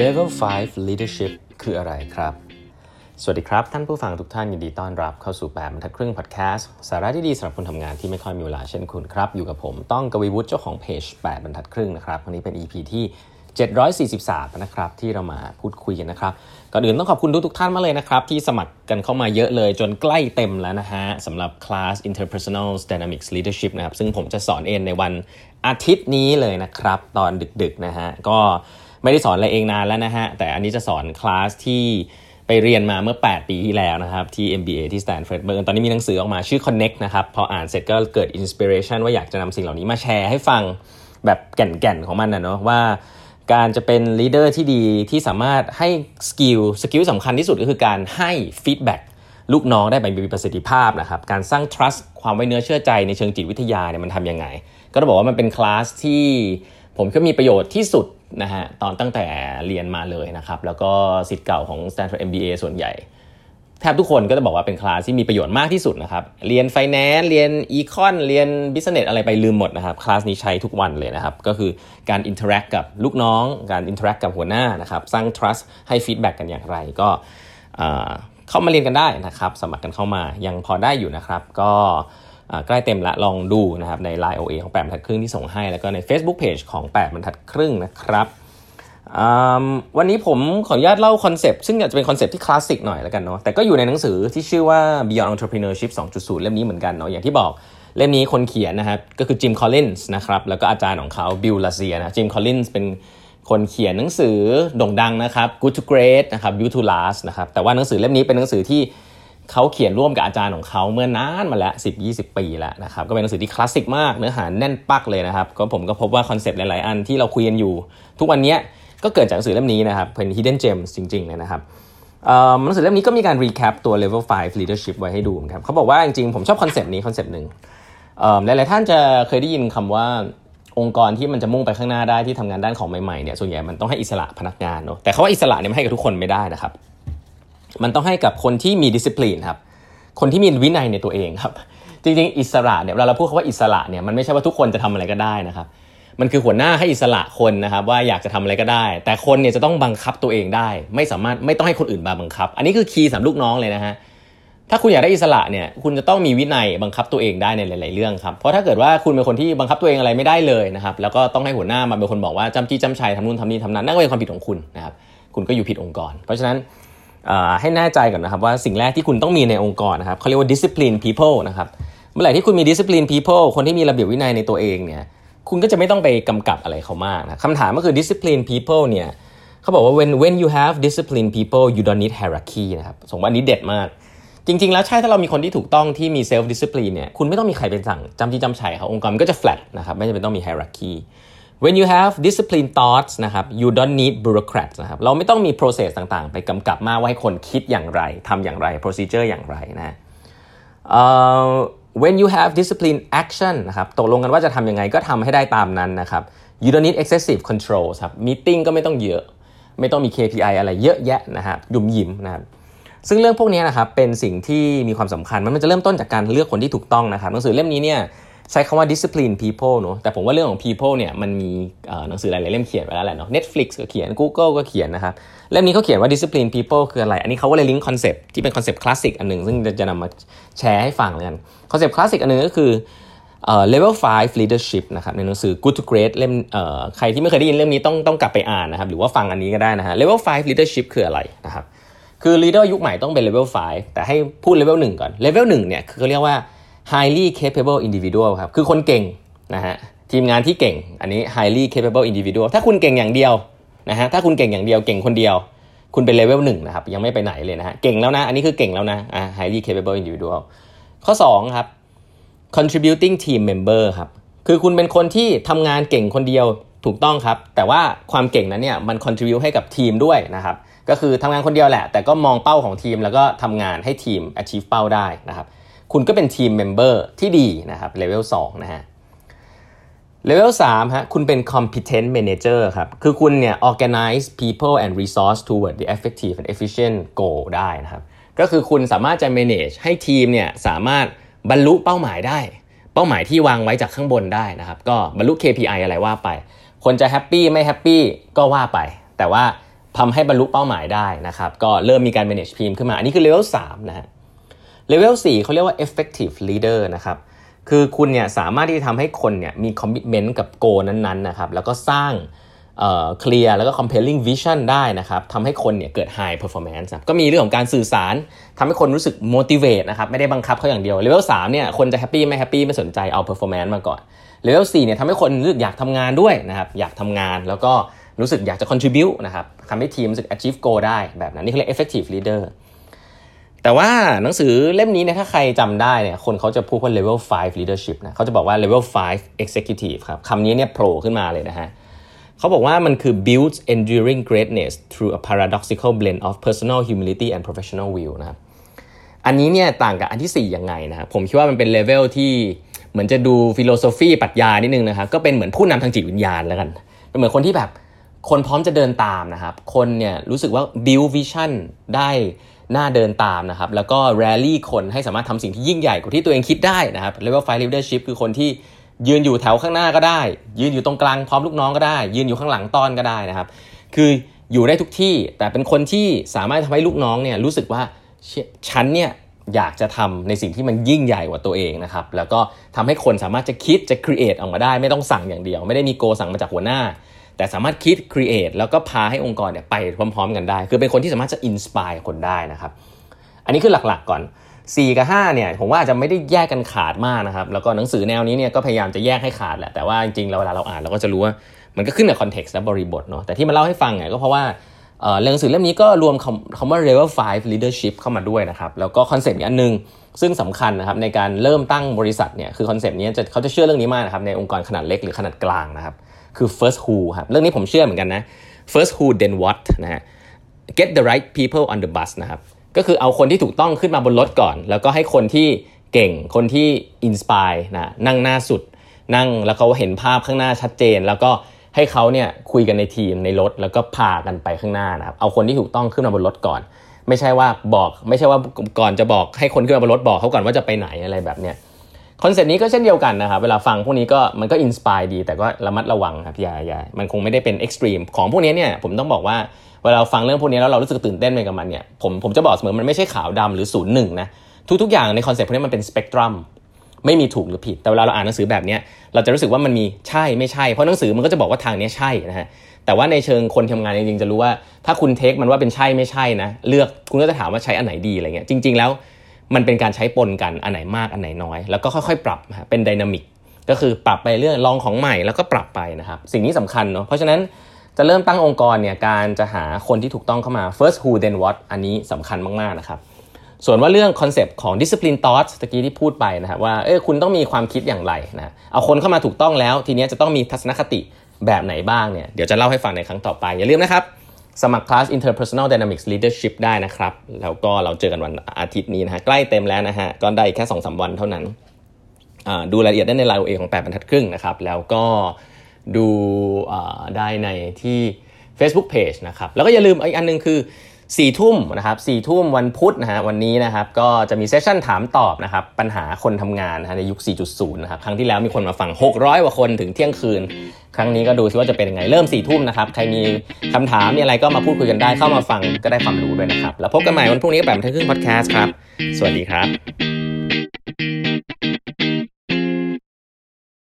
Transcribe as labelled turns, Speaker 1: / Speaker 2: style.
Speaker 1: Level 5 Leadership คืออะไรครับ สวัสดีครับ ท่านผู้ฟังทุกท่านยินดีต้อนรับเข้าสู่8บรรทัดครึ่งพอดแคสต์สาระที่ดีสำหรับคนทำงานที่ไม่ค่อยมีเวลาเช่นคุณครับ อยู่กับผมต้องกวีวุฒิเจ้าของเพจ8บรรทัดครึ่งนะครับวันนี้เป็น EP ที่743 นะครับที่เรามาพูดคุยกันนะครับก่อนอื่นต้องขอบคุณทุกทุกท่านมากเลยนะครับ ที่สมัครกันเข้ามาเยอะเลยจนใกล้เต็มแล้วนะฮะสำหรับคลาส Interpersonal Dynamics Leadership นะครับซึ่งผมจะสอนเองในวันอาทิตย์นี้เลยนะครับ ตอนดึกๆนะฮะก็ ไม่ได้สอนอะไรเองนานแล้วนะฮะ แต่อันนี้จะสอนคลาสที่ไปเรียนมาเมื่อ 8 ปีที่แล้วนะครับ ที่ MBA ที่ Stanford เบอร์ตอนนี้มีหนังสือออกมาชื่อ Connect นะครับ พออ่านเสร็จก็เกิด inspiration ว่าอยากจะนำสิ่งเหล่านี้มาแชร์ให้ฟังแบบแก่นๆของมันนะเนาะว่าการจะเป็น leader ที่ดีที่สามารถให้ skill skill สำคัญที่สุดก็คือการให้ feedback ลูกน้องได้แบบมีประสิทธิภาพนะครับ การสร้าง trust ความไว้เนื้อเชื่อใจในเชิงจิตวิทยาเนี่ยมันทำยังไง ก็ต้องบอกว่ามันเป็นคลาสที่ผมก็มีประโยชน์ที่สุด นะฮะตอนตั้งแต่เรียนมาเลยนะครับแล้วก็ศิษย์เก่าของ Stanford MBA ส่วนใหญ่ แทบทุกคนก็จะบอกว่าเป็นคลาสที่มีประโยชน์มากที่สุดนะครับเรียนไฟแนนซ์เรียน econ เรียน business อะไรไปลืมหมดนะครับคลาสนี้ใช้ทุกวันเลยนะครับก็คือการ interact กับลูกน้อง การ interact กับหัวหน้านะครับสร้าง trust ให้ feedback กันอย่างไรก็เข้ามาเรียนกันได้นะครับสมัครกันเข้ามายังพอได้อยู่นะครับก็ ใกล้เต็มละลองดูนะครับใน Line OA ของ8บรรทัดครึ่งที่ส่งให้ แล้วก็ใน Facebook Page ของ 8บรรทัดครึ่งนะครับวันนี้ผมขออนุญาตเล่าคอนเซปต์ซึ่งอาจจะเป็นคอนเซปต์ที่คลาสสิกหน่อยแล้วกันเนาะแต่ก็อยู่ในหนังสือที่ชื่อว่า Beyond Entrepreneurship 2.0 เล่มนี้เหมือนกันเนาะอย่างที่บอกเล่มนี้คนเขียนนะครับก็คือ Jim Collins นะครับแล้วก็อาจารย์ของเขา Bill Lazier นะ Jim Collins เป็นคนเขียนหนังสือโด่งดังนะครับ Good to Great นะครับ Built to Last นะครับแต่ว่าหนังสือเล่มนี้เป็นหนังสือที่ เขาเขียนร่วมกับอาจารย์ของเขาเมื่อนานมาแล้ว 10-20 ปีแล้วนะครับก็เป็นหนังสือที่คลาสสิกมากเนื้อหาแน่นปึ้กเลยนะครับก็ผมก็พบว่าคอนเซปต์หลาย ๆ อันที่เราคุยกันอยู่ ทุกวันนี้ก็เกิดจากหนังสือเล่มนี้นะครับเป็น hidden gems จริง ๆ เลยนะครับหนังสือเล่มนี้ก็มีการ recap ตัว level 5 leadership ไว้ให้ดูครับเขาบอกว่าจริง ๆ ผมชอบคอนเซปต์นี้คอนเซปต์หนึ่งหลาย ๆ ท่านจะเคยได้ยินคำว่าองค์กรที่มันจะมุ่งไปข้างหน้าได้ที่ทำงานด้านของใหม่ ๆ เนี่ยส่วนใหญ่มันต้องให้อิสระพนักงานเนาะแต่เขาว่าอิสระเนี่ยไม่ให้กับทุกคนไม่ได้นะครับ มันต้องให้กับคนที่มีดิสซิ p ลินครับคนที่มีวินัยในตัวเองครับ จริงๆ อิสระเนี่ยเวลาเราพูดคำว่าอิสระเนี่ยมันไม่ใช่ว่าทุกคนจะทำอะไรก็ได้นะครับมันคือหัวหน้าให้อิสระคนนะครับว่าอยากจะทำอะไรก็ได้ แต่คนเนี่ยจะต้องบังคับตัวเองได้ ไม่สามารถไม่ต้องให้คนอื่นมาบังคับ อันนี้คือ key สำหรับลูกน้องเลยนะฮะถ้าคุณอยากได้อิสระเนี่ยคุณจะต้องมีวินัยบังคับตัวเองได้ในหลาย ๆ เรื่องครับเพราะถ้าเกิดว่าคุณเป็นคนที่บังคับตัวเองอะไรไม่ได้เลยนะครับแล้วก็ต้องให้หัวหน้ามาเป็นคนบอกว่าจำจี้จำชัยทำนู่นทำนี่ทำนั้นนั่นก็เป็นความผิดของคุณนะครับคุณก็อยู่ผิดองค์กร เพราะฉะนั้น ให้แน่ใจก่อนนะครับว่าสิ่งแรกที่คุณต้องมีในองค์กรนะครับเขาเรียกว่า discipline people นะครับเมื่อไหร่ที่คุณมี discipline people คนที่มีระเบียบวินัยในตัวเองเนี่ยคุณก็จะไม่ต้องไปกำกับอะไรเขามากนะคำถามก็คือ discipline people เนี่ยเขาบอกว่า when when you have discipline people you don't need hierarchy นะครับสมว่านี้เด็ดมาก จริง ๆ แล้วใช่ถ้าเรามีคนที่ถูกต้องที่มี self discipline เนี่ยคุณไม่ต้องมีใครเป็นสั่งจำที่จำชัยเขาองค์กรมันก็จะ flat นะครับไม่จำเป็นต้องมี hierarchy when you have disciplined thoughts นะครับ you don't need bureaucrats นะครับ เราไม่ต้องมี process ต่างๆ ไปกำกับมากว่าให้คนคิดอย่างไรทำอย่างไร procedure อย่างไรนะ uh, when you have disciplined action นะครับ ตกลงกันว่าจะทำยังไงก็ทำให้ได้ตามนั้นนะครับ you don't need excessive control ครับ meeting ก็ไม่ต้องเยอะ ไม่ต้องมี KPI อะไรเยอะแยะนะฮะยุ่มยิ้มนะครับซึ่งเรื่องพวกนี้นะครับเป็นสิ่งที่มีความสำคัญมันจะเริ่มต้นจากการเลือกคนที่ถูกต้องนะครับหนังสือเล่มนี้เนี่ย ใช้คำว่า discipline people เนอะแต่ผมว่าเรื่องของ people เนี่ยมันมีหนังสือหลายๆเล่มเขียนไว้แล้วแหละเนาะ Netflix ก็เขียน Google ก็เขียนนะครับ เล่มนี้เขาเขียนว่า discipline people คืออะไร อันนี้เขาก็เลยลิงก์คอนเซปต์ที่เป็นคอนเซปต์คลาสสิกอันหนึ่งซึ่งจะนำมาแชร์ให้ฟังเลยกันคอนเซปต์คลาสสิกอันหนึ่งก็คือ level 5 leadership นะครับในหนังสือ good to great เล่มใครที่ไม่เคยได้ยินเล่มนี้ต้องต้องกลับไปอ่านนะครับหรือว่าฟังอันนี้ก็ได้นะฮะ level 5 leadership คืออะไรนะครับคือ leader ยุคใหม่ต้องเป็น level 5 แต่ให้พูด level 1 ก่อน level 1เนี่ยคือเขาเรียกว่า highly capable individual ครับ คือคนเก่งนะฮะทีมงานที่เก่ง อันนี้ highly capable individual ถ้าคุณเก่งอย่างเดียวนะฮะถ้าคุณเก่งอย่างเดียวเก่งคนเดียว คุณเป็นเลเวลหนึ่งนะครับ ยังไม่ไปไหนเลยนะฮะเก่งแล้วนะ อันนี้คือเก่งแล้วนะอ่า highly capable individual ข้อ 2 ครับ contributing team member ครับคือคุณเป็นคนที่ทำงานเก่งคนเดียวถูกต้องครับ แต่ว่าความเก่งนั้นเนี่ยมัน contribute ให้กับทีมด้วยนะครับก็คือทำงานคนเดียวแหละ แต่ก็มองเป้าของทีมแล้วก็ทำงานให้ทีม achieve เป้าได้นะครับ คุณก็เป็น team member ที่ดีนะครับเลเวล2นะฮะเลเวล3ฮะคุณเป็น competent manager ครับ คือคุณเนี่ย organize people and resource toward the effective and efficient goal ได้นะครับ ก็คือคุณสามารถจะ manage ให้ทีมเนี่ยสามารถบรรลุเป้าหมายได้ เป้าหมายที่วางไว้จากข้างบนได้นะครับ ก็บรรลุ KPI อะไรว่าไป คนจะ happy ไม่ happy ก็ว่าไป แต่ว่าทำให้บรรลุเป้าหมายได้นะครับ ก็เริ่มมีการ manage ทีมขึ้นมา อันนี้คือเลเวล3นะฮะ เลเวล4เขาเรียกว่า effective leader นะครับคือคุณเนี่ยสามารถที่จะทำให้คนเนี่ยมี commitment กับ goal นั้นๆนะครับแล้วก็สร้าง clear แล้วก็ compelling vision ได้นะครับทำให้คนเนี่ยเกิด high performance ก็มีเรื่องของการสื่อสารทำให้คนรู้สึก motivate นะครับไม่ได้บังคับเขาอย่างเดียวเลเวล3เนี่ยคนจะ happy ไม่ happy ไม่สนใจเอา performance มาก่อนเลเวล4เนี่ยทำให้คนรู้สึกอยากทำงานด้วยนะครับอยากทำงานแล้วก็รู้สึกอยากจะ contribute นะครับทำให้ทีมรู้สึก achieve goal ได้แบบนั้นนี่เขาเรียก effective leader แต่ว่าหนังสือเล่มนี้เนี่ยถ้าใครจำได้เนี่ยคนเขาจะพูดว่า level 5 leadership นะเขาจะบอกว่า level 5 executive ครับคำนี้เนี่ยโผล่ขึ้นมาเลยนะฮะเขาบอกว่ามันคือ build enduring greatness through a paradoxical blend of personal humility and professional will นะครับอันนี้เนี่ยต่างกับอันที่ 4 ยังไงนะครับผมคิดว่ามันเป็นเลเวลที่เหมือนจะดู philosophy ปรัชญานิดนึงนะครับก็เป็นเหมือนผู้นำทางจิตวิญญาณแล้วกัน เป็นเหมือนคนที่แบบคนพร้อมจะเดินตามนะครับ คนเนี่ยรู้สึกว่า build vision ได้ น่าเดินตามนะครับแล้วก็ rally คนให้สามารถทำสิ่งที่ยิ่งใหญ่กว่าที่ตัวเองคิดได้นะครับ level 5 leadership คือคนที่ยืนอยู่แถวข้างหน้าก็ได้ ยืนอยู่ตรงกลางพร้อมลูกน้องก็ได้ ยืนอยู่ข้างหลังต้อนก็ได้นะครับ คืออยู่ได้ทุกที่แต่เป็นคนที่สามารถทำให้ลูกน้องเนี่ยรู้สึกว่าฉันเนี่ยอยากจะทำในสิ่งที่มันยิ่งใหญ่กว่าตัวเองนะครับ แล้วก็ทำให้คนสามารถจะคิดจะ create ออกมาได้ ไม่ต้องสั่งอย่างเดียว ไม่ได้มีโกสั่งมาจากหัวหน้า แต่สามารถคิด create แล้วก็พาให้องค์กรเนี่ยไปพร้อม ๆ กันได้ คือเป็นคนที่สามารถจะ inspire คนได้นะครับ อันนี้คือหลักๆก่อน 4 กับ5เนี่ยผมว่าอาจจะไม่ได้แยกกันขาดมากนะครับ แล้วก็หนังสือแนวนี้เนี่ยก็พยายามจะแยกให้ขาดแหละ แต่ว่าจริงๆเราเวลาเราอ่านเราก็จะรู้ว่ามันก็ขึ้นกับคอนเท็กซ์และบริบทเนาะ แต่ที่มาเล่าให้ฟังเนี่ยก็เพราะว่าเรื่องหนังสือเล่มนี้ก็รวมคำว่า level 5 leadership เข้ามาด้วยนะครับ แล้วก็คอนเซปต์อีกอันนึงซึ่งสำคัญนะครับในการเริ่มตั้งบริษัทเนี่ยคือคอนเซปต์นี้จะเขาจะเชื่อเรื่องนี้มากนะครับในองค์กรขนาดเล็กหรือขนาดกลางนะครับ คือ first who ครับเรื่องนี้ผมเชื่อเหมือนกันนะ first who then what นะฮะ get the right people on the bus นะครับก็คือเอาคนที่ถูกต้องขึ้นมาบนรถก่อน แล้วก็ให้คนที่เก่งคนที่ inspire นะนั่งหน้าสุด นั่งแล้วเขาเห็นภาพข้างหน้าชัดเจน แล้วก็ให้เขาเนี่ยคุยกันในทีมในรถ แล้วก็พากันไปข้างหน้านะครับเอาคนที่ถูกต้องขึ้นมาบนรถก่อน ไม่ใช่ว่าบอก ไม่ใช่ว่าก่อนจะบอกให้คนขึ้นมาบนรถบอกเขาก่อนว่าจะไปไหนอะไรแบบเนี้ย คอนเซ็ปต์นี้ก็เช่นเดียวกันนะครับเวลาฟังพวกนี้ก็มันก็ inspire ดี แต่ก็ระมัดระวังครับอย่าอย่ามันคงไม่ได้เป็น extreme ของพวกนี้เนี่ยผมต้องบอกว่าเวลาฟังเรื่องพวกนี้แล้วเรารู้สึกตื่นเต้นไปกับมันเนี่ยผมผมจะบอกเสมอมันไม่ใช่ขาวดำหรือศูนย์หนึ่งนะทุกๆอย่างในคอนเซ็ปต์พวกนี้มันเป็นสเปกตรัมไม่มีถูกหรือผิด แต่เวลาเราอ่านหนังสือแบบนี้เราจะรู้สึกว่ามันมีใช่ไม่ใช่ เพราะหนังสือมันก็จะบอกว่าทางนี้ใช่นะฮะแต่ว่าในเชิงคนทำงานจริงๆจะรู้ว่าถ้าคุณเทคมันว่าเป็นใช่ไม่ใช่นะเลือกคุณก็จะถามว่าใช้อันไหนดีอะไรเงี้ยจริง ๆแล้ว มันเป็นการใช้ปนกันอันไหนมากอันไหนน้อย แล้วก็ค่อยๆ ปรับเป็นดินามิกก็คือปรับไปเรื่องลองของใหม่แล้วก็ปรับไปนะครับสิ่งนี้สำคัญเนาะเพราะฉะนั้นจะเริ่มตั้งองค์กรเนี่ยการจะหาคนที่ถูกต้องเข้ามา first who then what อันนี้สำคัญมากๆนะครับส่วนว่าเรื่องคอนเซปต์ของ discipline thoughts ตะกี้ที่พูดไปนะครับว่าเออคุณต้องมีความคิดอย่างไรนะเอาคนเข้ามาถูกต้องแล้ว ทีนี้จะต้องมีทัศนคติแบบไหนบ้างเนี่ยเดี๋ยวจะเล่าให้ฟังในครั้งต่อไปอย่าลืมนะครับ สมัครคลาส Interpersonal Dynamics Leadership ได้นะครับ แล้วก็เราเจอกันวันอาทิตย์นี้นะฮะ ใกล้เต็มแล้วนะฮะ ก็ได้แค่2อสวันเท่านั้น ดูรายละเอียดได้ใน Line OA ของ 8บรรทัดครึ่งนะครับ แล้วก็ดูได้ในที่ Facebook Page นะครับ แล้วก็อย่าลืมอีกอันนึงคือ สี่ทุ่มนะครับสี่ทุ่มวันพุธนะฮะวันนี้นะครับก็จะมีเซสชั่นถามตอบนะครับปัญหาคนทำงานนะในยุค 4.0 นะครับครั้งที่แล้วมีคนมาฟัง 600 กว่าคนถึงเที่ยงคืน ครั้งนี้ก็ดูซิว่าจะเป็นยังไงเริ่ม4ี่ทุ่มนะครับใครมีคำถามมีอะไรก็มาพูดคุยกันได้เข้ามาฟังก็ได้ความรู้ด้วยนะครับ แล้วพบกันใหม่วันพรุ่งนี้แบบทึ่งครึ่งพอดแคสต์ครับ สวัสดีครับ